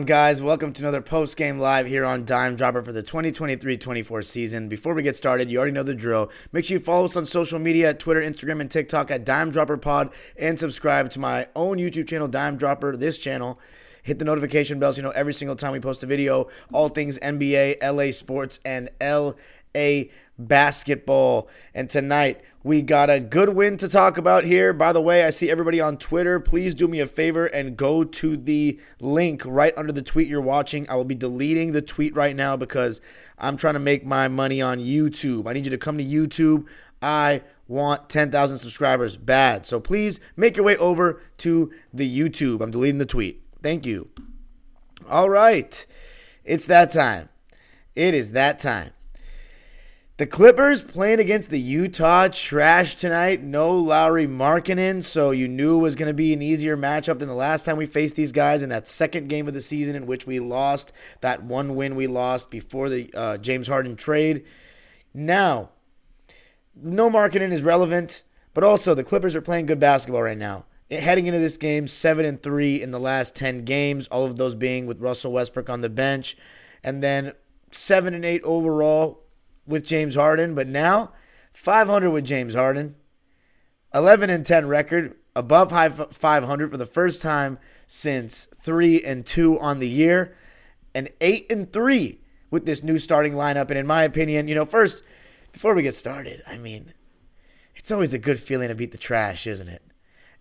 on, guys? Welcome to another post game live here on Dime Dropper for the 2023 24 season. Before we get started, you already know the drill. Make sure you follow us on social media Twitter, Instagram, and TikTok at Dime Dropper Pod and subscribe to my own YouTube channel, Dime Dropper, this channel. Hit the notification bell so you know every single time we post a video, all things NBA, LA sports, and LA basketball. And tonight, we got a good win to talk about here. By the way, I see everybody on Twitter. Please do me a favor and go to the link right under the tweet you're watching. I will be deleting the tweet right now because I'm trying to make my money on YouTube. I need you to come to YouTube. I want 10,000 subscribers bad. So please make your way over to the YouTube. I'm deleting the tweet. Thank you. All right. It's that time. It is that time. The Clippers playing against the Utah Trash tonight. No Lauri Markkanen, so you knew it was going to be an easier matchup than the last time we faced these guys in that second game of the season in which we lost that one win we lost before the uh, James Harden trade. Now, no Markkanen is relevant, but also the Clippers are playing good basketball right now. Heading into this game, seven and three in the last ten games, all of those being with Russell Westbrook on the bench, and then seven and eight overall with James Harden, but now 500 with James Harden, 11 and 10 record, above high 500 for the first time since 3 and 2 on the year, and 8 and 3 with this new starting lineup. And in my opinion, you know, first, before we get started, I mean, it's always a good feeling to beat the trash, isn't it?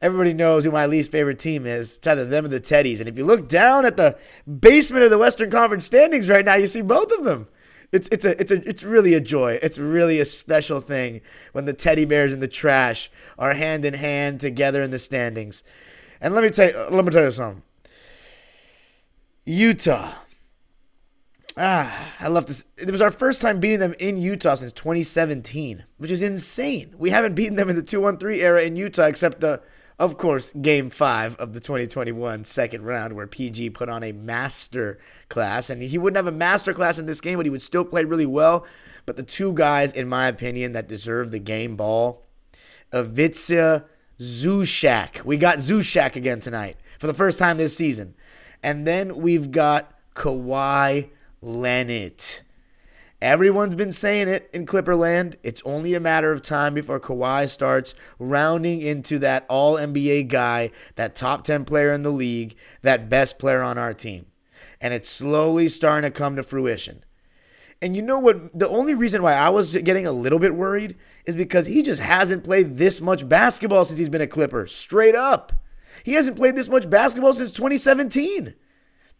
Everybody knows who my least favorite team is. It's either them or the Teddies. And if you look down at the basement of the Western Conference standings right now, you see both of them it's it's a it's a it's really a joy. It's really a special thing when the teddy bears and the trash are hand in hand together in the standings. And let me tell you, let me tell you something. Utah. Ah, I love this. It was our first time beating them in Utah since 2017, which is insane. We haven't beaten them in the 2-1-3 era in Utah except the of course, game five of the 2021 second round, where PG put on a master class. And he wouldn't have a master class in this game, but he would still play really well. But the two guys, in my opinion, that deserve the game ball Ivica Zubac. We got Zubac again tonight for the first time this season. And then we've got Kawhi Leonard. Everyone's been saying it in Clipperland. It's only a matter of time before Kawhi starts rounding into that all NBA guy, that top 10 player in the league, that best player on our team. And it's slowly starting to come to fruition. And you know what? The only reason why I was getting a little bit worried is because he just hasn't played this much basketball since he's been a Clipper. Straight up. He hasn't played this much basketball since 2017.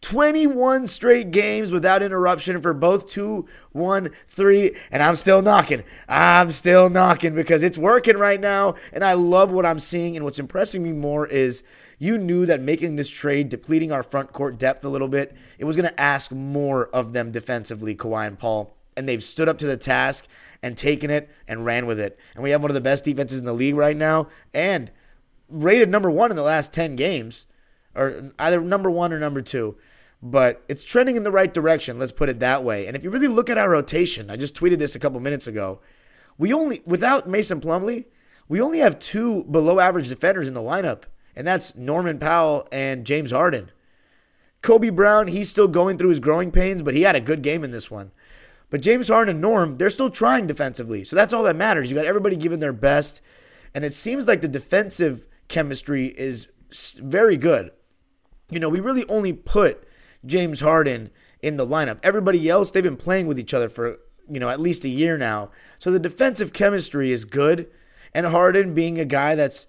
21 straight games without interruption for both 2, 1, 3. And I'm still knocking. I'm still knocking because it's working right now. And I love what I'm seeing. And what's impressing me more is you knew that making this trade, depleting our front court depth a little bit, it was going to ask more of them defensively, Kawhi and Paul. And they've stood up to the task and taken it and ran with it. And we have one of the best defenses in the league right now and rated number one in the last 10 games, or either number one or number two but it's trending in the right direction. Let's put it that way. And if you really look at our rotation, I just tweeted this a couple minutes ago. We only, without Mason Plumlee, we only have two below average defenders in the lineup, and that's Norman Powell and James Harden. Kobe Brown, he's still going through his growing pains, but he had a good game in this one. But James Harden and Norm, they're still trying defensively. So that's all that matters. You got everybody giving their best. And it seems like the defensive chemistry is very good. You know, we really only put James Harden in the lineup. Everybody else, they've been playing with each other for, you know, at least a year now. So the defensive chemistry is good. And Harden being a guy that's,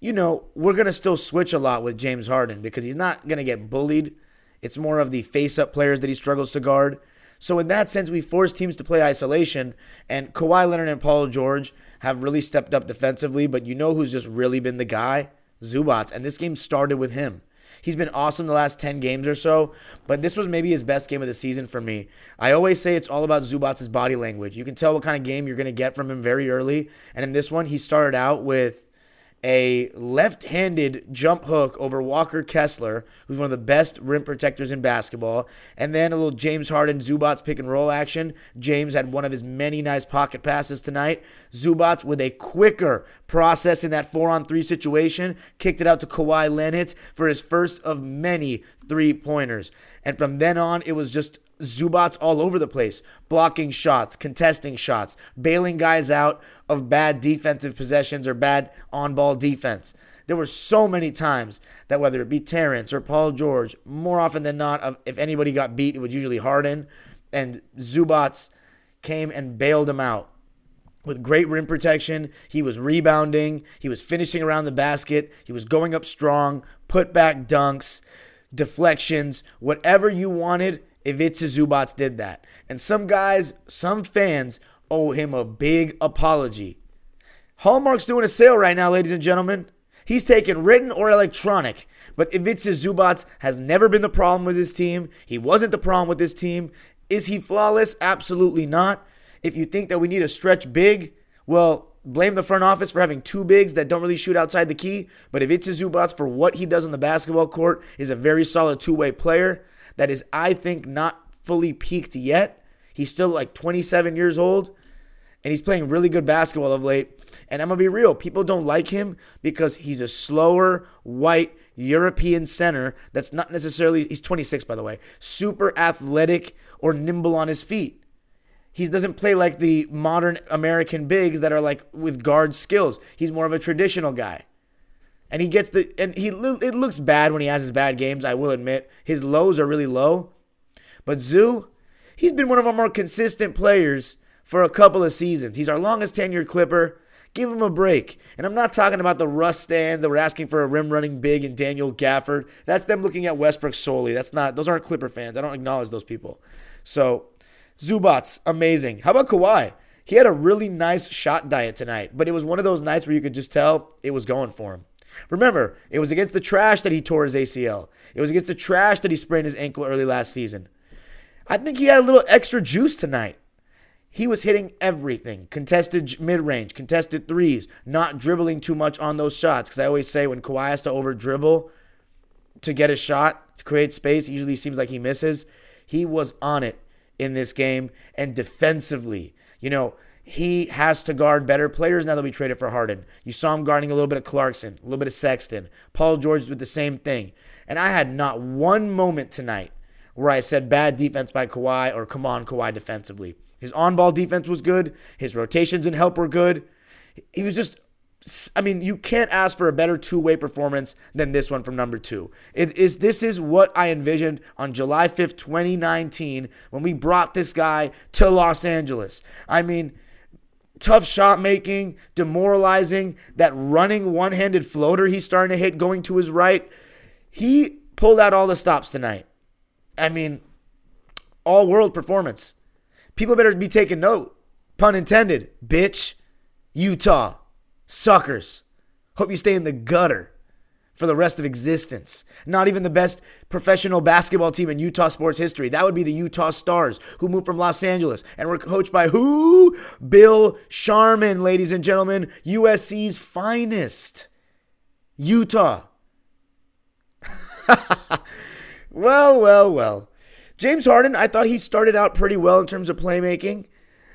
you know, we're going to still switch a lot with James Harden because he's not going to get bullied. It's more of the face up players that he struggles to guard. So, in that sense, we force teams to play isolation. And Kawhi Leonard and Paul George have really stepped up defensively. But you know who's just really been the guy? Zubac. And this game started with him. He's been awesome the last 10 games or so, but this was maybe his best game of the season for me. I always say it's all about Zubac' body language. You can tell what kind of game you're going to get from him very early. And in this one, he started out with a left handed jump hook over Walker Kessler, who's one of the best rim protectors in basketball. And then a little James Harden Zubac pick and roll action. James had one of his many nice pocket passes tonight. Zubac with a quicker process in that four on three situation, kicked it out to Kawhi Leonard for his first of many three pointers. And from then on, it was just Zubac all over the place, blocking shots, contesting shots, bailing guys out of bad defensive possessions or bad on ball defense. There were so many times that whether it be Terance or Paul George, more often than not, if anybody got beat, it was usually Harden. And Zubac came and bailed him out with great rim protection. He was rebounding. He was finishing around the basket. He was going up strong, put back dunks, deflections, whatever you wanted. Ivica Zubac did that. And some guys, some fans owe him a big apology. Hallmark's doing a sale right now, ladies and gentlemen. He's taken written or electronic. But Ivica Zubac has never been the problem with his team. He wasn't the problem with this team. Is he flawless? Absolutely not. If you think that we need a stretch big, well, blame the front office for having two bigs that don't really shoot outside the key. But Ivica Zubac, for what he does on the basketball court, is a very solid two way player that is, I think, not fully peaked yet. He's still like 27 years old and he's playing really good basketball of late. And I'm going to be real, people don't like him because he's a slower, white, European center that's not necessarily, he's 26 by the way, super athletic or nimble on his feet. He doesn't play like the modern American bigs that are like with guard skills. He's more of a traditional guy. And he gets the, and he, it looks bad when he has his bad games, I will admit. His lows are really low. But Zoo, he's been one of our more consistent players for a couple of seasons. He's our longest tenured Clipper. Give him a break. And I'm not talking about the Russ stands that were asking for a rim running big and Daniel Gafford. That's them looking at Westbrook solely. That's not those aren't Clipper fans. I don't acknowledge those people. So Zubac, amazing. How about Kawhi? He had a really nice shot diet tonight, but it was one of those nights where you could just tell it was going for him. Remember, it was against the trash that he tore his ACL. It was against the trash that he sprained his ankle early last season. I think he had a little extra juice tonight. He was hitting everything contested mid range, contested threes, not dribbling too much on those shots. Because I always say when Kawhi has to over dribble to get a shot, to create space, usually seems like he misses. He was on it in this game. And defensively, you know, he has to guard better players now that we traded for Harden. You saw him guarding a little bit of Clarkson, a little bit of Sexton. Paul George with the same thing. And I had not one moment tonight where I said bad defense by Kawhi or come on, Kawhi defensively. His on ball defense was good. His rotations and help were good. He was just, I mean, you can't ask for a better two way performance than this one from number two. It is This is what I envisioned on July 5th, 2019, when we brought this guy to Los Angeles. I mean, tough shot making, demoralizing, that running one handed floater he's starting to hit going to his right. He pulled out all the stops tonight. I mean, all world performance. People better be taking note. Pun intended, bitch. Utah. Suckers. Hope you stay in the gutter for the rest of existence. Not even the best professional basketball team in Utah sports history. That would be the Utah Stars, who moved from Los Angeles and were coached by who? Bill Sharman, ladies and gentlemen, USC's finest. Utah. well, well, well. James Harden, I thought he started out pretty well in terms of playmaking.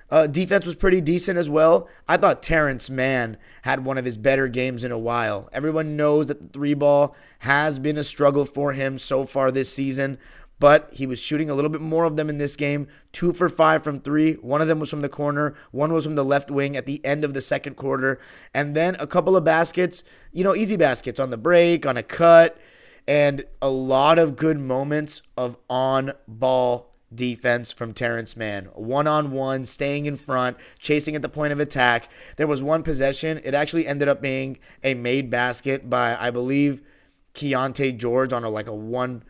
Uh, defense was pretty decent as well. I thought Terance Mann had one of his better games in a while. Everyone knows that the three ball has been a struggle for him so far this season, but he was shooting a little bit more of them in this game. Two for five from three. One of them was from the corner, one was from the left wing at the end of the second quarter. And then a couple of baskets, you know, easy baskets on the break, on a cut and a lot of good moments of on ball defense from Terance Mann. One on one, staying in front, chasing at the point of attack. There was one possession. It actually ended up being a made basket by, I believe, Keyonte George on a like a one.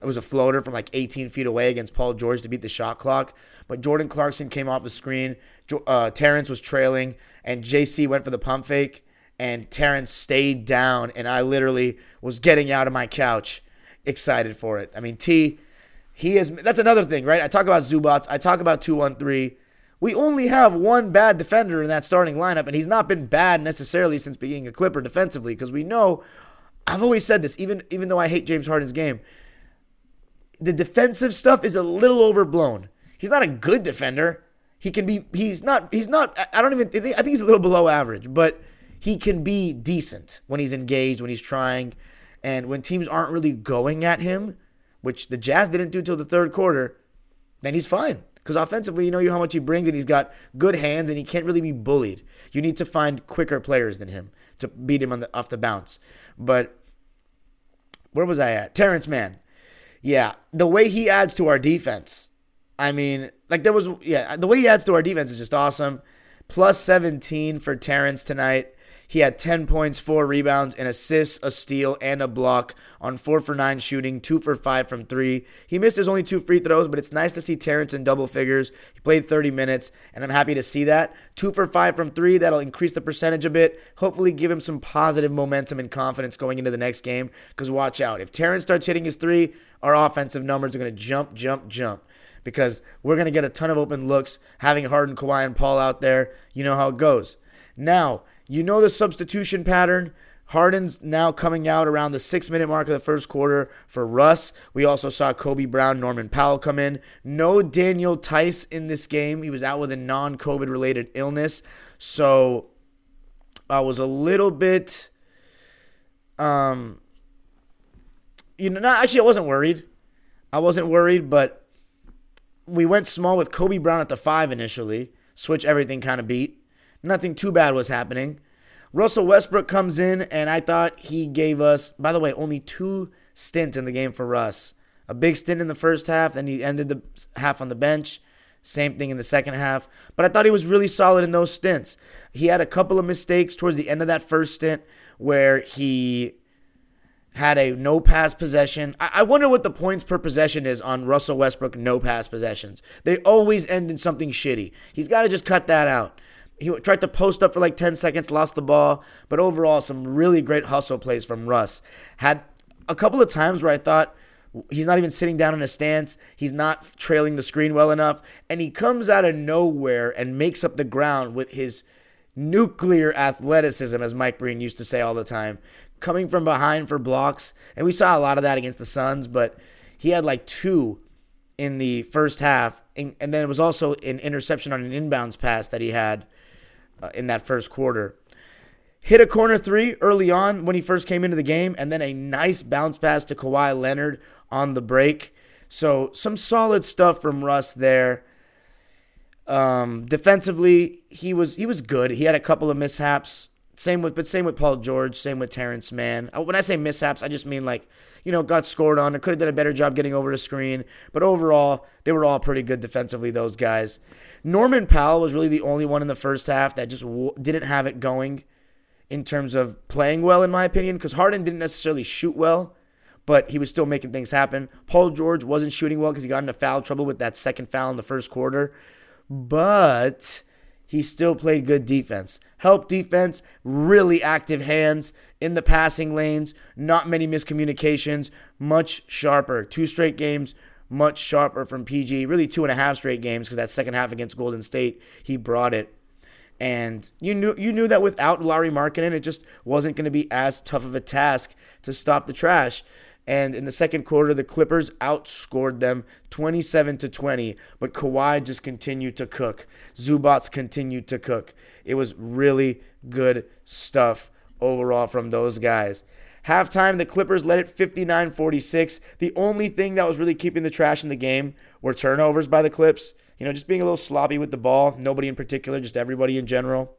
It was a floater from like 18 feet away against Paul George to beat the shot clock. But Jordan Clarkson came off the screen. Uh, Terance was trailing, and JC went for the pump fake and Terance stayed down, and I literally was getting out of my couch excited for it. I mean, T, he is. That's another thing, right? I talk about Zubac. I talk about two one three. We only have one bad defender in that starting lineup, and he's not been bad necessarily since being a Clipper defensively. Because we know, I've always said this, even even though I hate James Harden's game, the defensive stuff is a little overblown. He's not a good defender. He can be. He's not. He's not. I don't even. I think he's a little below average, but he can be decent when he's engaged, when he's trying, and when teams aren't really going at him, which the Jazz didn't do till the third quarter. Then he's fine because offensively, you know how much he brings, and he's got good hands, and he can't really be bullied. You need to find quicker players than him to beat him on the, off the bounce. But where was I at? Terance Mann. Yeah, the way he adds to our defense I mean, like there was, yeah, the way he adds to our defense is just awesome. Plus 17 for Terance tonight. He had 10 points, 4 rebounds, an assist, a steal, and a block on 4 for 9 shooting, 2 for 5 from 3. He missed his only two free throws, but it's nice to see Terance in double figures. He played 30 minutes, and I'm happy to see that. 2 for 5 from 3, that'll increase the percentage a bit, hopefully give him some positive momentum and confidence going into the next game. Because watch out, if Terance starts hitting his 3, our offensive numbers are going to jump, jump, jump because we're going to get a ton of open looks having Harden, Kawhi, and Paul out there. You know how it goes. Now, you know the substitution pattern. Harden's now coming out around the six minute mark of the first quarter for Russ. We also saw Kobe Brown, Norman Powell come in. No Daniel Theis in this game. He was out with a non COVID related illness. So I was a little bit, um, you know, not actually, I wasn't worried. I wasn't worried, but we went small with Kobe Brown at the five initially. Switch everything kind of beat. Nothing too bad was happening. Russell Westbrook comes in, and I thought he gave us, by the way, only two stints in the game for Russ. A big stint in the first half, and he ended the half on the bench. Same thing in the second half. But I thought he was really solid in those stints. He had a couple of mistakes towards the end of that first stint where he had a no pass possession. I, wonder what the points per possession is on Russell Westbrook no pass possessions. They always end in something shitty. He's got to just cut that out. He tried to post up for like 10 seconds, lost the ball, but overall, some really great hustle plays from Russ. Had a couple of times where I thought, He's not even sitting down in a stance. He's not trailing the screen well enough. And he comes out of nowhere and makes up the ground with his nuclear athleticism, as Mike Breen used to say all the time coming from behind for blocks. And we saw a lot of that against the Suns, but he had like two in the first half. And, and then it was also an interception on an inbounds pass that he had in that first quarter. Hit a corner three early on when he first came into the game, and then a nice bounce pass to Kawhi Leonard on the break. So some solid stuff from Russ there. Um, defensively, he was he was good. He had a couple of mishaps same with, but same with Paul George. Same with Terance Mann. Uh, when I say mishaps, I just mean like, you know, got scored on. Or could have done a better job getting over the screen. But overall, they were all pretty good defensively. Those guys. Norman Powell was really the only one in the first half that just w- didn't have it going in terms of playing well, in my opinion. Because Harden didn't necessarily shoot well, but he was still making things happen. Paul George wasn't shooting well because he got into foul trouble with that second foul in the first quarter. But he still played good defense. Help defense, really active hands in the passing lanes, not many miscommunications, much sharper. Two straight games, much sharper from PG. Really, two and a half straight games because that second half against Golden State, he brought it. And you knew you knew that without Lauri Markkanen, it just wasn't going to be as tough of a task to stop the trash. And in the second quarter, the Clippers outscored them 27 to 20. But Kawhi just continued to cook. Zubac continued to cook. It was really good stuff overall from those guys. Halftime, the Clippers led it 59 46. The only thing that was really keeping the trash in the game were turnovers by the Clips. You know, just being a little sloppy with the ball. Nobody in particular, just everybody in general.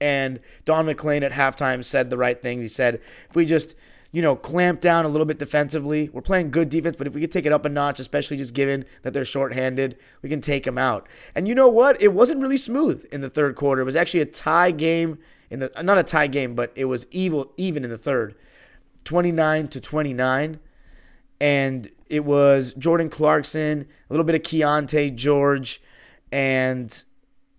And Don MacLean at halftime said the right things. He said, if we just you know, clamp down a little bit defensively. We're playing good defense, but if we could take it up a notch, especially just given that they're shorthanded, we can take them out. And you know what? It wasn't really smooth in the third quarter. It was actually a tie game in the not a tie game, but it was evil even in the third. 29 to 29. And it was Jordan Clarkson, a little bit of Keyonte George, and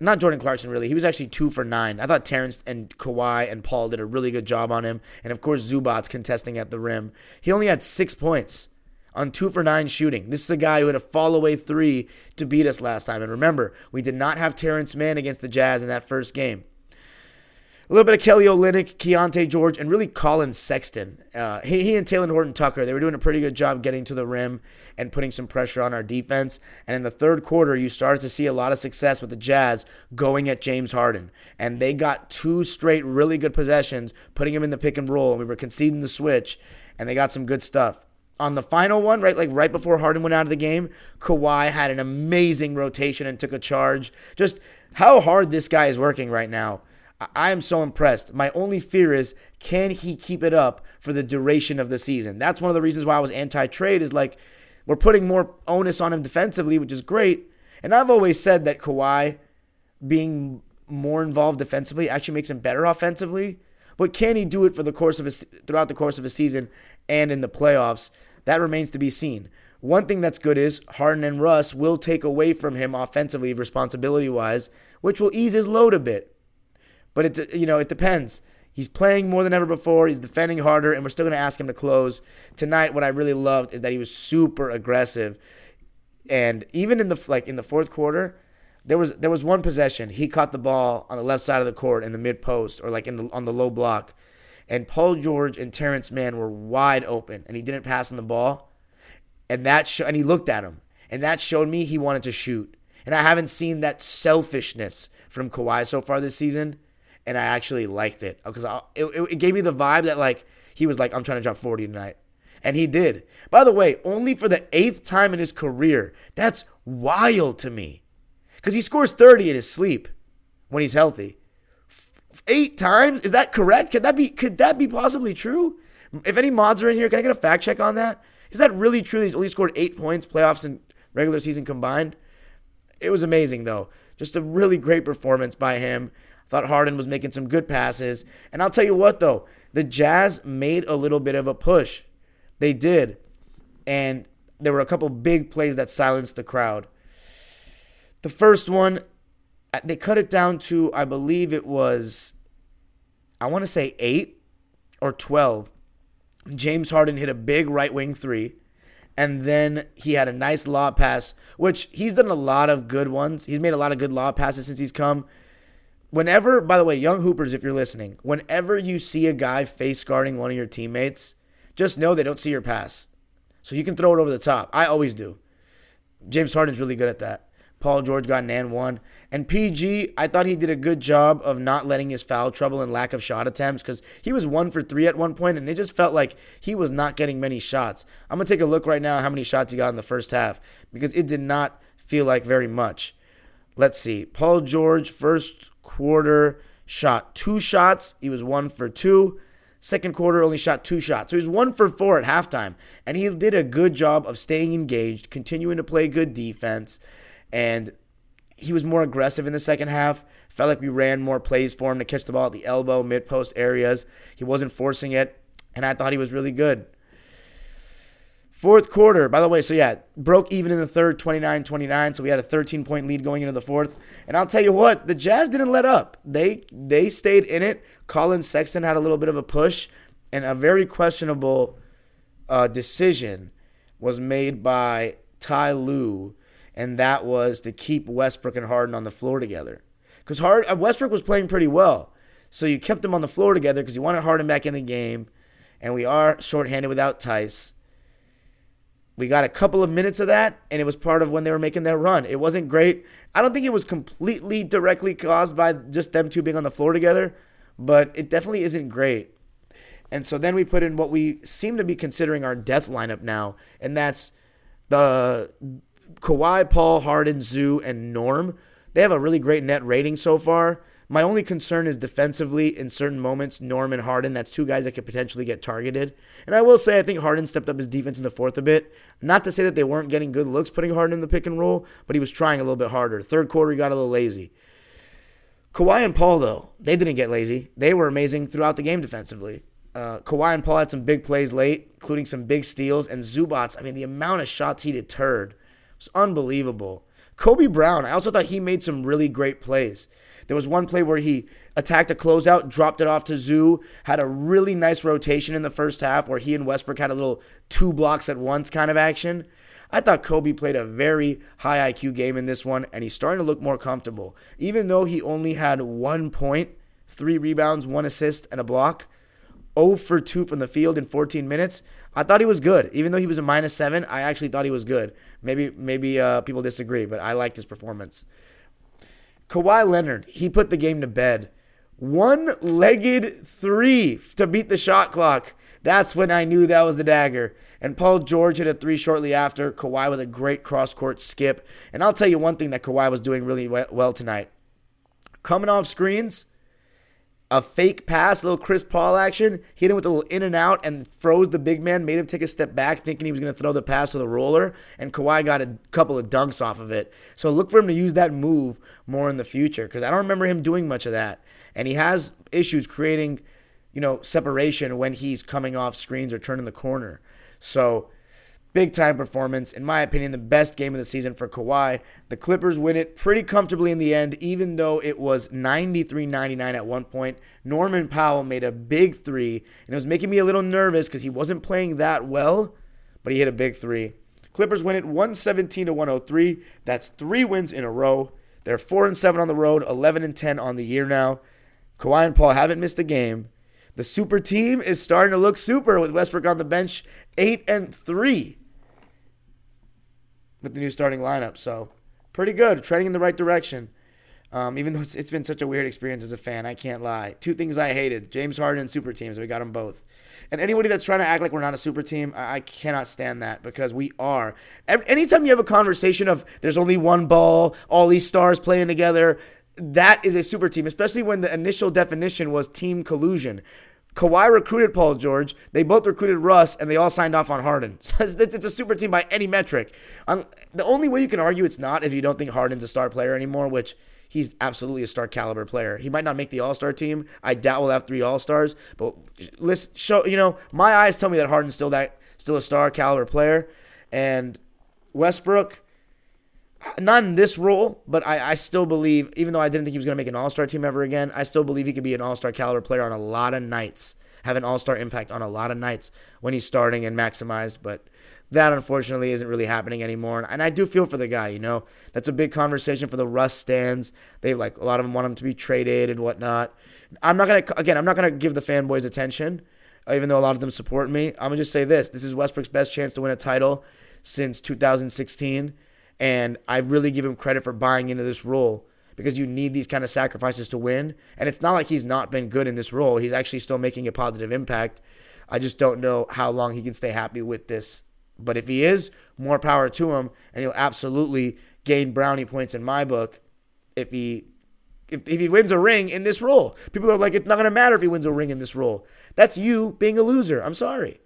not Jordan Clarkson really. He was actually two for nine. I thought Terance and Kawhi and Paul did a really good job on him, and of course Zubac's contesting at the rim. He only had six points on two for nine shooting. This is a guy who had a fall away three to beat us last time. And remember, we did not have Terance Mann against the Jazz in that first game. A little bit of Kelly Olynyk, Keyonte George, and really Collin Sexton. Uh, he, he and Talen Horton Tucker, they were doing a pretty good job getting to the rim and putting some pressure on our defense. And in the third quarter, you started to see a lot of success with the Jazz going at James Harden. And they got two straight really good possessions, putting him in the pick and roll. And we were conceding the switch, and they got some good stuff. On the final one, right, like right before Harden went out of the game, Kawhi had an amazing rotation and took a charge. Just how hard this guy is working right now. I am so impressed. My only fear is can he keep it up for the duration of the season? That's one of the reasons why I was anti trade, is like we're putting more onus on him defensively, which is great. And I've always said that Kawhi being more involved defensively actually makes him better offensively. But can he do it for the course of a, throughout the course of a season and in the playoffs? That remains to be seen. One thing that's good is Harden and Russ will take away from him offensively, responsibility wise, which will ease his load a bit. But it you know it depends. He's playing more than ever before. He's defending harder, and we're still going to ask him to close. Tonight. What I really loved is that he was super aggressive, and even in the like in the fourth quarter, there was there was one possession. He caught the ball on the left side of the court in the mid post or like in the on the low block, and Paul George and Terance Mann were wide open, and he didn't pass on the ball, and that sh- and he looked at him, and that showed me he wanted to shoot, and I haven't seen that selfishness from Kawhi so far this season and I actually liked it because it, it gave me the vibe that like he was like I'm trying to drop 40 tonight. And he did. By the way, only for the eighth time in his career. That's wild to me. Because he scores 30 in his sleep when he's healthy. Eight times? Is that correct? Could that be could that be possibly true? If any mods are in here, can I get a fact check on that? Is that really true he's only scored eight points, playoffs and regular season combined? It was amazing though. Just a really great performance by him. Thought Harden was making some good passes. And I'll tell you what, though, the Jazz made a little bit of a push. They did. And there were a couple big plays that silenced the crowd. The first one, uh, they cut it down to, I believe it was, I want to say eight or 12. James Harden hit a big right wing three. And then he had a nice lob pass, which he's done a lot of good ones. He's made a lot of good lob passes since he's come whenever, by the way, young hoopers, if you're listening, whenever you see a guy face guarding one of your teammates, just know they don't see your pass. So you can throw it over the top. I always do. James Harden's really good at that. Paul George got an and one. And PG, I thought he did a good job of not letting his foul trouble and lack of shot attempts because he was one for three at one point and it just felt like he was not getting many shots. I'm going to take a look right now how many shots he got in the first half because it did not feel like very much. Let's see. Paul George, first quarter, shot two shots. He was one for two. Second quarter, only shot two shots. So he was one for four at halftime. And he did a good job of staying engaged, continuing to play good defense. And he was more aggressive in the second half. Felt like we ran more plays for him to catch the ball at the elbow, mid post areas. He wasn't forcing it. And I thought he was really good. Fourth quarter, by the way, so yeah, broke even in the third, 29 29. So we had a 13 point lead going into the fourth. And I'll tell you what, the Jazz didn't let up. They they stayed in it. Collin Sexton had a little bit of a push, and a very questionable uh, decision was made by Ty Lue, and that was to keep Westbrook and Harden on the floor together. Because Hard, uh, Westbrook was playing pretty well. So you kept them on the floor together because you wanted Harden back in the game. And we are shorthanded without Theis. We got a couple of minutes of that, and it was part of when they were making their run. It wasn't great. I don't think it was completely directly caused by just them two being on the floor together, but it definitely isn't great. And so then we put in what we seem to be considering our death lineup now, and that's the Kawhi, Paul, Harden, Zoo, and Norm. They have a really great net rating so far. My only concern is defensively in certain moments, Norman Harden. That's two guys that could potentially get targeted. And I will say, I think Harden stepped up his defense in the fourth a bit. Not to say that they weren't getting good looks putting Harden in the pick and roll, but he was trying a little bit harder. Third quarter, he got a little lazy. Kawhi and Paul, though, they didn't get lazy. They were amazing throughout the game defensively. Uh, Kawhi and Paul had some big plays late, including some big steals. And Zubac, I mean, the amount of shots he deterred was unbelievable. Kobe Brown, I also thought he made some really great plays. There was one play where he attacked a closeout, dropped it off to Zoo, had a really nice rotation in the first half where he and Westbrook had a little two blocks at once kind of action. I thought Kobe played a very high IQ game in this one, and he's starting to look more comfortable. Even though he only had one point, three rebounds, one assist, and a block, 0 for 2 from the field in 14 minutes. I thought he was good. Even though he was a minus seven, I actually thought he was good. Maybe maybe uh, people disagree, but I liked his performance. Kawhi Leonard, he put the game to bed. One legged three to beat the shot clock. That's when I knew that was the dagger. And Paul George hit a three shortly after. Kawhi with a great cross court skip. And I'll tell you one thing that Kawhi was doing really well tonight. Coming off screens, a fake pass, a little Chris Paul action, hit him with a little in and out and froze the big man, made him take a step back thinking he was going to throw the pass to the roller, and Kawhi got a couple of dunks off of it. So look for him to use that move more in the future because I don't remember him doing much of that. And he has issues creating, you know, separation when he's coming off screens or turning the corner. So Big time performance. In my opinion, the best game of the season for Kawhi. The Clippers win it pretty comfortably in the end, even though it was 93 99 at one point. Norman Powell made a big three, and it was making me a little nervous because he wasn't playing that well, but he hit a big three. Clippers win it 117 to 103. That's three wins in a row. They're 4 and 7 on the road, 11 and 10 on the year now. Kawhi and Paul haven't missed a game. The super team is starting to look super with Westbrook on the bench, 8 and 3 with the new starting lineup. So pretty good, trending in the right direction. Um, even though it's, it's been such a weird experience as a fan, I can't lie. Two things I hated: James Harden and super teams. We got them both. And anybody that's trying to act like we're not a super team, I, I cannot stand that because we are. Every, anytime you have a conversation of there's only one ball, all these stars playing together, that is a super team. Especially when the initial definition was team collusion. Kawhi recruited Paul George. They both recruited Russ, and they all signed off on Harden. So it's a super team by any metric. Um, the only way you can argue it's not if you don't think Harden's a star player anymore, which he's absolutely a star caliber player. He might not make the All Star team. I doubt we'll have three All Stars, but let's show. You know, my eyes tell me that Harden's still that still a star caliber player, and Westbrook. Not in this role, but I, I still believe, even though I didn't think he was going to make an All Star team ever again, I still believe he could be an All Star caliber player on a lot of nights, have an All Star impact on a lot of nights when he's starting and maximized. But that unfortunately isn't really happening anymore. And I do feel for the guy, you know. That's a big conversation for the Russ stands. They like a lot of them want him to be traded and whatnot. I'm not gonna again, I'm not gonna give the fanboys attention, uh, even though a lot of them support me. I'm gonna just say this: this is Westbrook's best chance to win a title since 2016, and I really give him credit for buying into this role because you need these kind of sacrifices to win. And it's not like he's not been good in this role; he's actually still making a positive impact. I just don't know how long he can stay happy with this but if he is, more power to him, and he'll absolutely gain brownie points in my book if he if, if he wins a ring in this role. People are like, it's not going to matter if he wins a ring in this role. That's you being a loser. I'm sorry.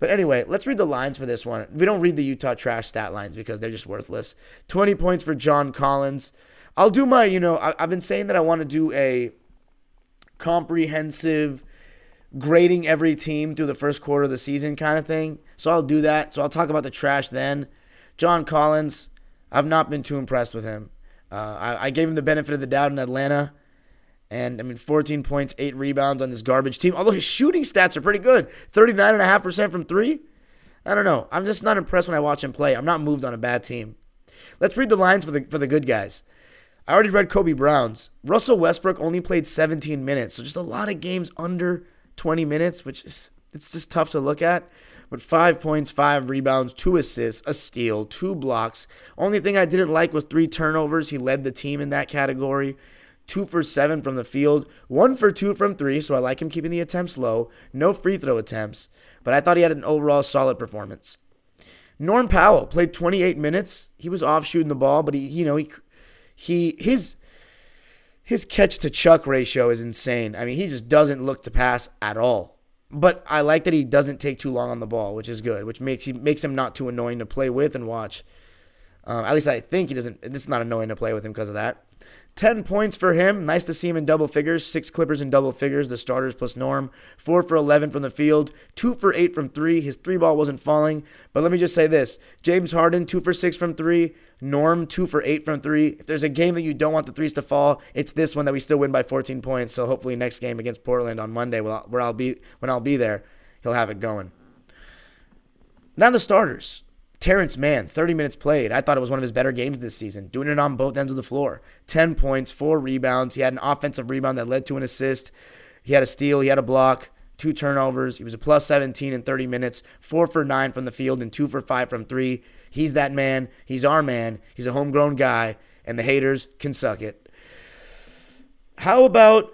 But anyway, let's read the lines for this one. We don't read the Utah trash stat lines because they're just worthless. 20 points for John Collins. I'll do my, you know, I, I've been saying that I want to do a comprehensive grading every team through the first quarter of the season kind of thing. So I'll do that. So I'll talk about the trash then. John Collins, I've not been too impressed with him. Uh, I, I, gave him the benefit of the doubt in Atlanta. And I mean, 14 points, eight rebounds on this garbage team. Although his shooting stats are pretty good 39.5% from three. I don't know. I'm just not impressed when I watch him play. I'm not moved on a bad team. Let's read the lines for the, for the good guys. I already read Kobe Brown's. Russell Westbrook only played 17 minutes, so just a lot of games under 20 minutes, which is it's just tough to look at. But five points, five rebounds, two assists, a steal, two blocks. Only thing I didn't like was three turnovers. He led the team in that category. Two for seven from the field, one for two from three, so I like him keeping the attempts low. No free throw attempts, but I thought he had an overall solid performance. Norm Powell played 28 minutes. He was off shooting the ball, but he, you know, he, he, his, his catch to chuck ratio is insane. I mean, he just doesn't look to pass at all. But I like that he doesn't take too long on the ball, which is good, which makes he makes him not too annoying to play with and watch. Um, at least I think he doesn't. This is not annoying to play with him because of that. 10 points for him. Nice to see him in double figures. Six Clippers in double figures, the starters plus Norm. Four for 11 from the field. Two for eight from three. His three ball wasn't falling. But let me just say this James Harden, two for six from three. Norm, two for eight from three. If there's a game that you don't want the threes to fall, it's this one that we still win by 14 points. So hopefully next game against Portland on Monday, where I'll be when I'll be there, he'll have it going. Now the starters. Terance Mann, 30 minutes played. I thought it was one of his better games this season, doing it on both ends of the floor. 10 points, four rebounds. He had an offensive rebound that led to an assist. He had a steal, he had a block, two turnovers. He was a plus 17 in 30 minutes, four for nine from the field, and two for five from three. He's that man. He's our man. He's a homegrown guy, and the haters can suck it. How about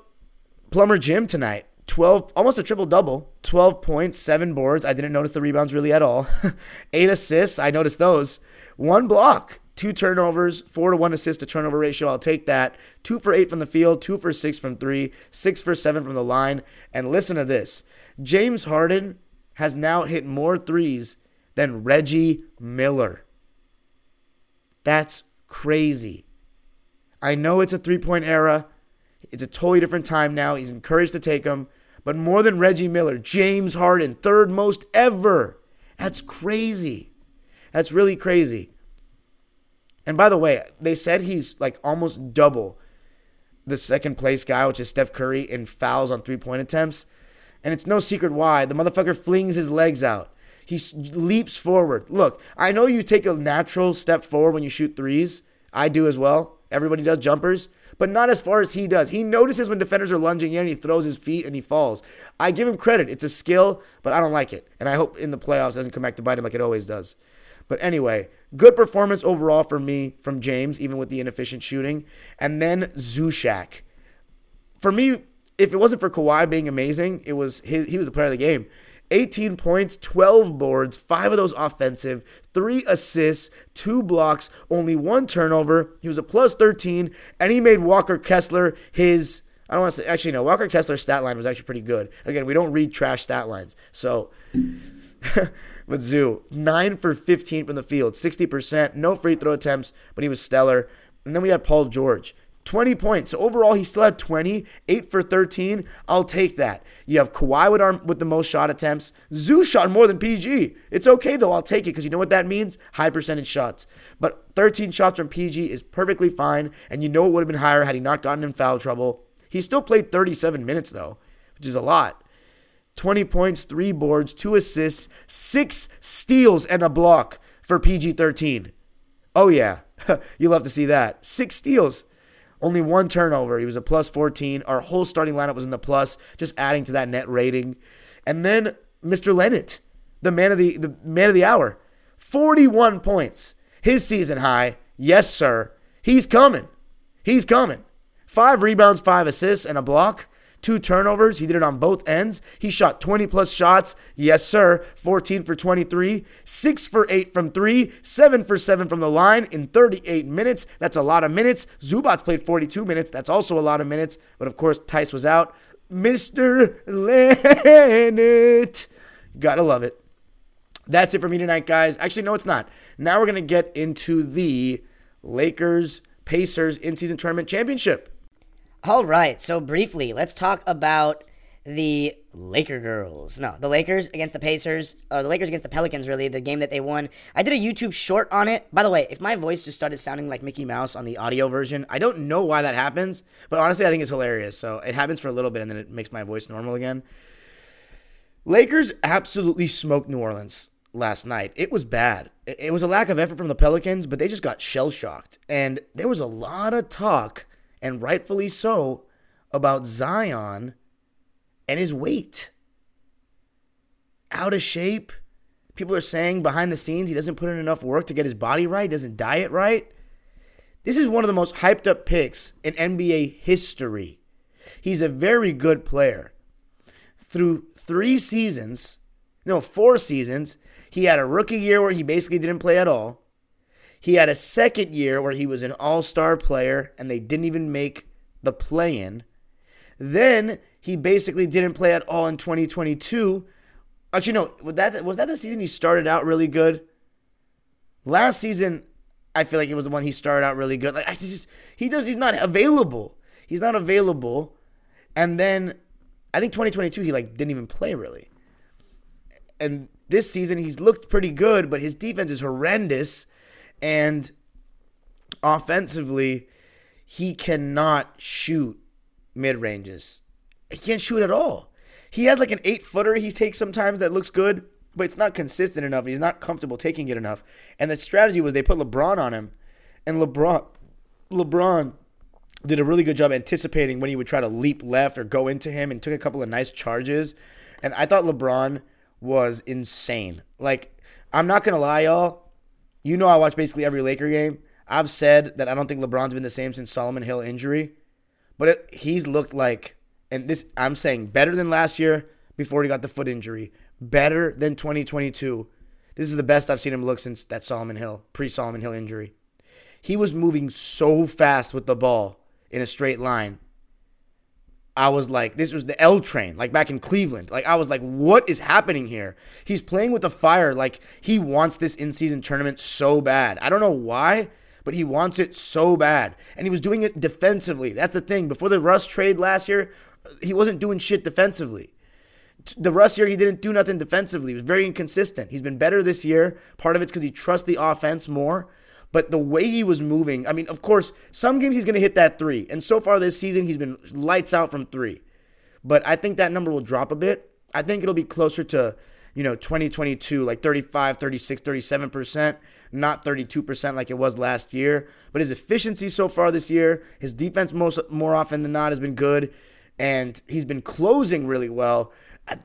Plumber Jim tonight? 12, almost a triple double, 12 points, seven boards. I didn't notice the rebounds really at all. Eight assists. I noticed those. One block, two turnovers, four to one assist to turnover ratio. I'll take that. Two for eight from the field, two for six from three, six for seven from the line. And listen to this James Harden has now hit more threes than Reggie Miller. That's crazy. I know it's a three point era. It's a totally different time now. He's encouraged to take them. But more than Reggie Miller, James Harden, third most ever. That's crazy. That's really crazy. And by the way, they said he's like almost double the second place guy, which is Steph Curry, in fouls on three point attempts. And it's no secret why. The motherfucker flings his legs out. He leaps forward. Look, I know you take a natural step forward when you shoot threes. I do as well. Everybody does jumpers but not as far as he does. He notices when defenders are lunging in and he throws his feet and he falls. I give him credit. It's a skill, but I don't like it. And I hope in the playoffs doesn't come back to bite him like it always does. But anyway, good performance overall for me from James, even with the inefficient shooting. And then Zushak. For me, if it wasn't for Kawhi being amazing, it was his, he was the player of the game. 18 points, 12 boards, five of those offensive, three assists, two blocks, only one turnover. He was a plus 13, and he made Walker Kessler his. I don't want to say, actually, no, Walker Kessler's stat line was actually pretty good. Again, we don't read trash stat lines. So, Zoo, 9 for 15 from the field, 60%, no free throw attempts, but he was stellar. And then we had Paul George. 20 points. So overall, he still had 20, 8 for 13. I'll take that. You have Kawhi with, our, with the most shot attempts. Zoo shot more than PG. It's okay, though. I'll take it because you know what that means? High percentage shots. But 13 shots from PG is perfectly fine. And you know it would have been higher had he not gotten in foul trouble. He still played 37 minutes, though, which is a lot. 20 points, 3 boards, 2 assists, 6 steals, and a block for PG 13. Oh, yeah. you love to see that. 6 steals. Only one turnover. He was a plus 14. Our whole starting lineup was in the plus, just adding to that net rating. And then Mr. Leonard, the man of the the man of the hour, 41 points. His season high. Yes, sir. He's coming. He's coming. Five rebounds, five assists, and a block two turnovers. He did it on both ends. He shot 20 plus shots. Yes, sir. 14 for 23, 6 for 8 from 3, 7 for 7 from the line in 38 minutes. That's a lot of minutes. Zubac played 42 minutes. That's also a lot of minutes. But of course, Theis was out. Mr. Leonard. Gotta love it. That's it for me tonight, guys. Actually, no, it's not. Now we're going to get into the Lakers Pacers in season tournament championship. All right, so briefly, let's talk about the Laker girls. No, the Lakers against the Pacers, or the Lakers against the Pelicans, really, the game that they won. I did a YouTube short on it. By the way, if my voice just started sounding like Mickey Mouse on the audio version, I don't know why that happens, but honestly, I think it's hilarious. So it happens for a little bit and then it makes my voice normal again. Lakers absolutely smoked New Orleans last night. It was bad. It was a lack of effort from the Pelicans, but they just got shell shocked. And there was a lot of talk and rightfully so, about Zion and his weight. Out of shape. People are saying behind the scenes he doesn't put in enough work to get his body right, doesn't diet right. This is one of the most hyped up picks in NBA history. He's a very good player. Through three seasons, no, four seasons, he had a rookie year where he basically didn't play at all. He had a second year where he was an all star player and they didn't even make the play in. Then he basically didn't play at all in 2022. Actually, no, was that, was that the season he started out really good? Last season, I feel like it was the one he started out really good. Like I just he does he's not available. He's not available. And then I think 2022 he like didn't even play really. And this season he's looked pretty good, but his defense is horrendous and offensively he cannot shoot mid ranges. He can't shoot at all. He has like an eight footer he takes sometimes that looks good, but it's not consistent enough. He's not comfortable taking it enough. And the strategy was they put LeBron on him, and LeBron, LeBron did a really good job anticipating when he would try to leap left or go into him, and took a couple of nice charges. And I thought LeBron was insane. Like I'm not gonna lie, y'all. You know I watch basically every Laker game. I've said that I don't think LeBron's been the same since Solomon Hill injury, but it, he's looked like, and this I'm saying better than last year before he got the foot injury, better than 2022. This is the best I've seen him look since that Solomon Hill pre Solomon Hill injury. He was moving so fast with the ball in a straight line. I was like, this was the L train, like back in Cleveland. Like, I was like, what is happening here? He's playing with the fire. Like, he wants this in season tournament so bad. I don't know why but he wants it so bad. And he was doing it defensively. That's the thing. Before the Russ trade last year, he wasn't doing shit defensively. The Russ year, he didn't do nothing defensively. He was very inconsistent. He's been better this year. Part of it's because he trusts the offense more. But the way he was moving, I mean, of course, some games he's going to hit that three. And so far this season, he's been lights out from three. But I think that number will drop a bit. I think it'll be closer to, you know, 2022, like 35, 36, 37% not 32% like it was last year. But his efficiency so far this year, his defense most more often than not has been good, and he's been closing really well.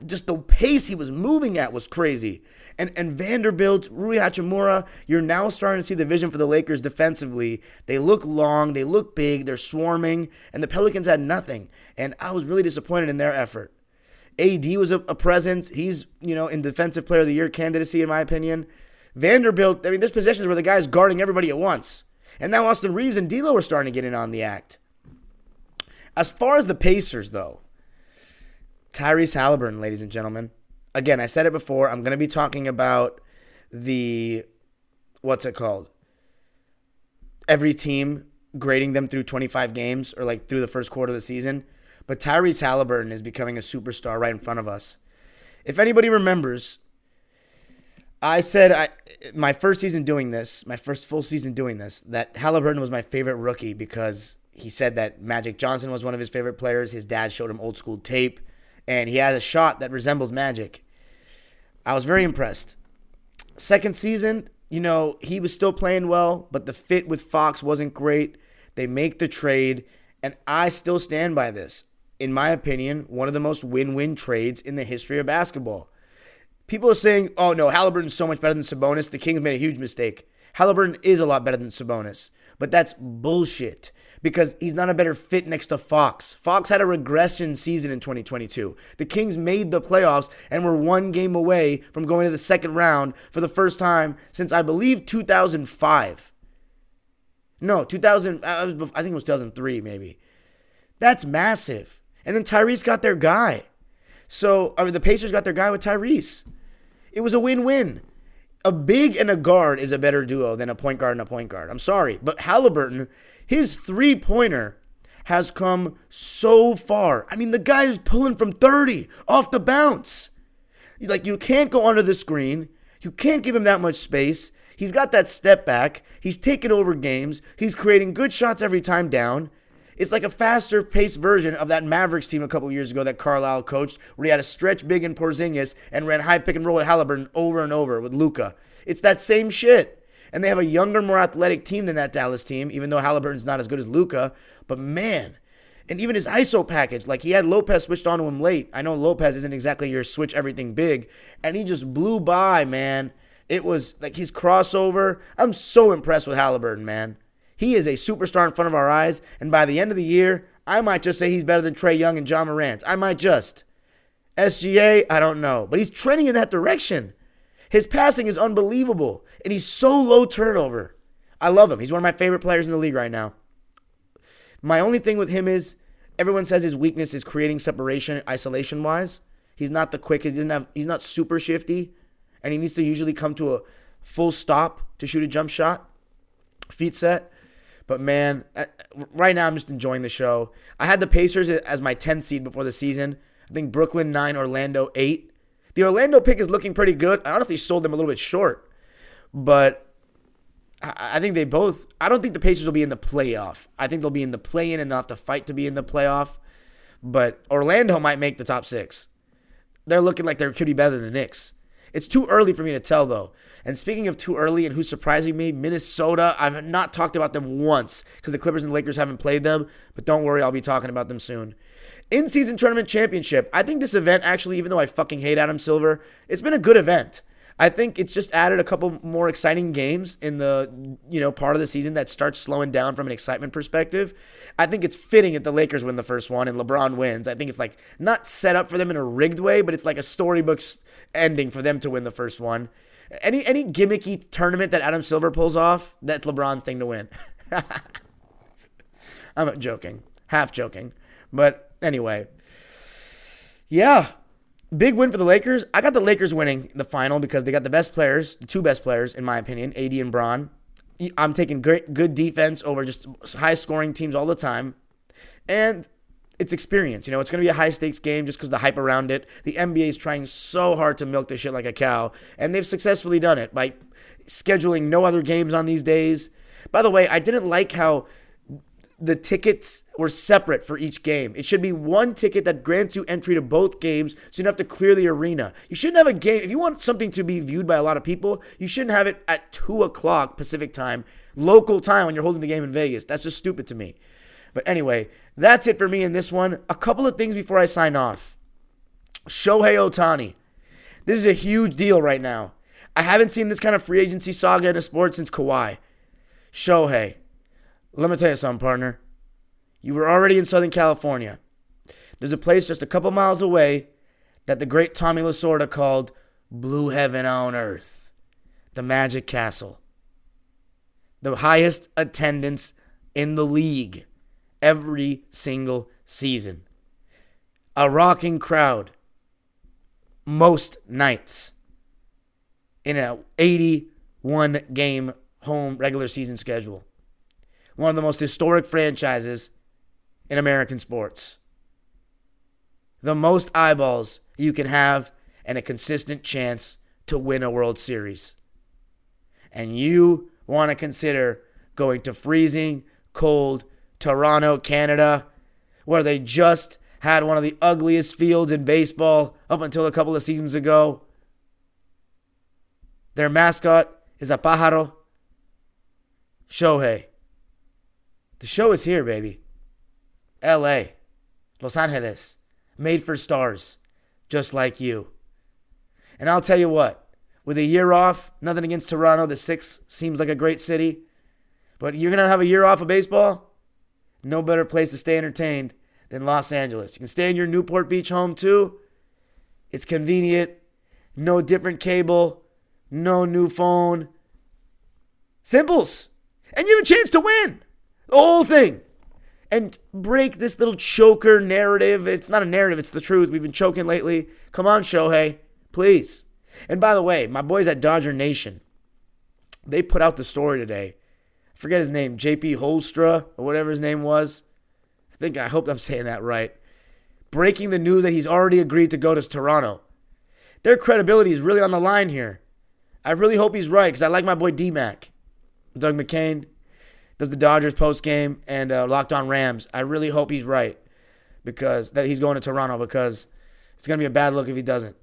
Just the pace he was moving at was crazy. And and Vanderbilt, Rui Hachimura, you're now starting to see the vision for the Lakers defensively. They look long, they look big, they're swarming, and the Pelicans had nothing. And I was really disappointed in their effort. AD was a, a presence. He's, you know, in defensive player of the year candidacy, in my opinion. Vanderbilt, I mean, there's possessions where the guy's guarding everybody at once. And now Austin Reaves and D'Lo are starting to get in on the act. As far as the Pacers, though, Tyrese Haliburton, ladies and gentlemen. Again, I said it before. I'm going to be talking about the, what's it called? Every team grading them through 25 games or like through the first quarter of the season. But Tyrese Haliburton is becoming a superstar right in front of us. If anybody remembers, I said I my first season doing this, my first full season doing this, that Haliburton was my favorite rookie because he said that Magic Johnson was one of his favorite players. His dad showed him old school tape, and he had a shot that resembles Magic. I was very impressed. Second season, you know, he was still playing well, but the fit with Fox wasn't great. They make the trade, and I still stand by this. In my opinion, one of the most win win trades in the history of basketball. People are saying, oh no, Haliburton's so much better than Sabonis. The Kings made a huge mistake. Haliburton is a lot better than Sabonis. But that's bullshit because he's not a better fit next to Fox. Fox had a regression season in 2022. The Kings made the playoffs and were one game away from going to the second round for the first time since I believe 2005. No, 2000 I think it was 2003 maybe. That's massive. And then Tyrese got their guy. So, I mean, the Pacers got their guy with Tyrese. It was a win win. A big and a guard is a better duo than a point guard and a point guard. I'm sorry. But Haliburton, his three pointer has come so far. I mean, the guy is pulling from 30 off the bounce. Like, you can't go under the screen. You can't give him that much space. He's got that step back. He's taking over games. He's creating good shots every time down. It's like a faster paced version of that Mavericks team a couple years ago that Carlisle coached, where he had a stretch big in Porzingis and ran high pick and roll with Haliburton over and over with Luka. It's that same shit. And they have a younger, more athletic team than that Dallas team, even though Haliburton's not as good as Luka. But man, and even his ISO package, like he had Lopez switched on to him late. I know Lopez isn't exactly your switch everything big, and he just blew by, man. It was like his crossover. I'm so impressed with Haliburton, man. He is a superstar in front of our eyes, and by the end of the year, I might just say he's better than Trae Young and Ja Morant. I might just. SGA, I don't know, but he's trending in that direction. His passing is unbelievable, and he's so low turnover. I love him. He's one of my favorite players in the league right now. My only thing with him is everyone says his weakness is creating separation isolation wise. He's not the quickest. He doesn't have, he's not super shifty, and he needs to usually come to a full stop to shoot a jump shot. feet set. But man, right now I'm just enjoying the show. I had the Pacers as my 10th seed before the season. I think Brooklyn 9, Orlando 8. The Orlando pick is looking pretty good. I honestly sold them a little bit short. But I think they both. I don't think the Pacers will be in the playoff. I think they'll be in the play in and they'll have to fight to be in the playoff. But Orlando might make the top six. They're looking like they could be better than the Knicks. It's too early for me to tell, though. And speaking of too early and who's surprising me, Minnesota, I've not talked about them once because the Clippers and the Lakers haven't played them. But don't worry, I'll be talking about them soon. In season tournament championship, I think this event actually, even though I fucking hate Adam Silver, it's been a good event. I think it's just added a couple more exciting games in the you know part of the season that starts slowing down from an excitement perspective. I think it's fitting that the Lakers win the first one and LeBron wins. I think it's like not set up for them in a rigged way, but it's like a storybook ending for them to win the first one. Any any gimmicky tournament that Adam Silver pulls off, that's LeBron's thing to win. I'm joking, half joking, but anyway, yeah, Big win for the Lakers. I got the Lakers winning the final because they got the best players, the two best players, in my opinion, AD and Bron. I'm taking great, good defense over just high scoring teams all the time. And it's experience. You know, it's going to be a high stakes game just because the hype around it. The NBA is trying so hard to milk this shit like a cow, and they've successfully done it by scheduling no other games on these days. By the way, I didn't like how the tickets were separate for each game. It should be one ticket that grants you entry to both games so you don't have to clear the arena. You shouldn't have a game. If you want something to be viewed by a lot of people, you shouldn't have it at 2 o'clock Pacific time, local time when you're holding the game in Vegas. That's just stupid to me. But anyway, that's it for me in this one. A couple of things before I sign off. Shohei Ohtani. This is a huge deal right now. I haven't seen this kind of free agency saga in a sport since Kawhi. Shohei. Let me tell you something, partner. You were already in Southern California. There's a place just a couple miles away that the great Tommy Lasorda called Blue Heaven on Earth, the Magic Castle. The highest attendance in the league every single season. A rocking crowd most nights in an 81 game home regular season schedule one of the most historic franchises in American sports. The most eyeballs you can have and a consistent chance to win a World Series. And you want to consider going to freezing, cold Toronto, Canada, where they just had one of the ugliest fields in baseball up until a couple of seasons ago. Their mascot is a pájaro. Shohei. The show is here, baby. LA, Los Angeles, made for stars, just like you. And I'll tell you what, with a year off, nothing against Toronto, the six seems like a great city, but you're going to have a year off of baseball? No better place to stay entertained than Los Angeles. You can stay in your Newport Beach home too. It's convenient, no different cable, no new phone. Simples. And you have a chance to win. The whole thing. And break this little choker narrative. It's not a narrative, it's the truth. We've been choking lately. Come on, Shohei. Please. And by the way, my boys at Dodger Nation, they put out the story today. I forget his name, JP Holstra, or whatever his name was. I think I hope I'm saying that right. Breaking the news that he's already agreed to go to Toronto. Their credibility is really on the line here. I really hope he's right because I like my boy D Mac. Doug McKain, does the Dodgers post game and uh, Locked On Rams. I really hope he's right because that he's going to Toronto because it's gonna be a bad look if he doesn't.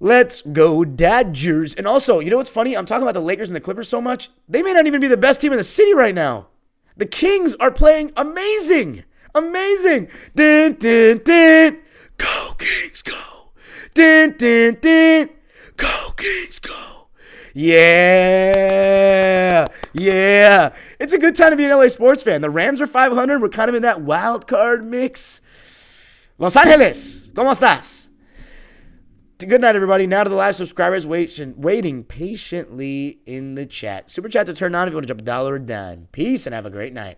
Let's go Dodgers. And also, you know what's funny? I'm talking about the Lakers and the Clippers so much. They may not even be the best team in the city right now. The Kings are playing amazing. Amazing. Din, din, din. Go, Kings, go. Din, din, din. Go, Kings, go. Yeah. Yeah. It's a good time to be an LA sports fan. The Rams are 500. We're kind of in that wild card mix. Los Angeles, ¿cómo estás? Good night, everybody. Now to the live subscribers waiting, waiting patiently in the chat. Super chat to turn on if you want to drop a dollar a dime. Peace and have a great night.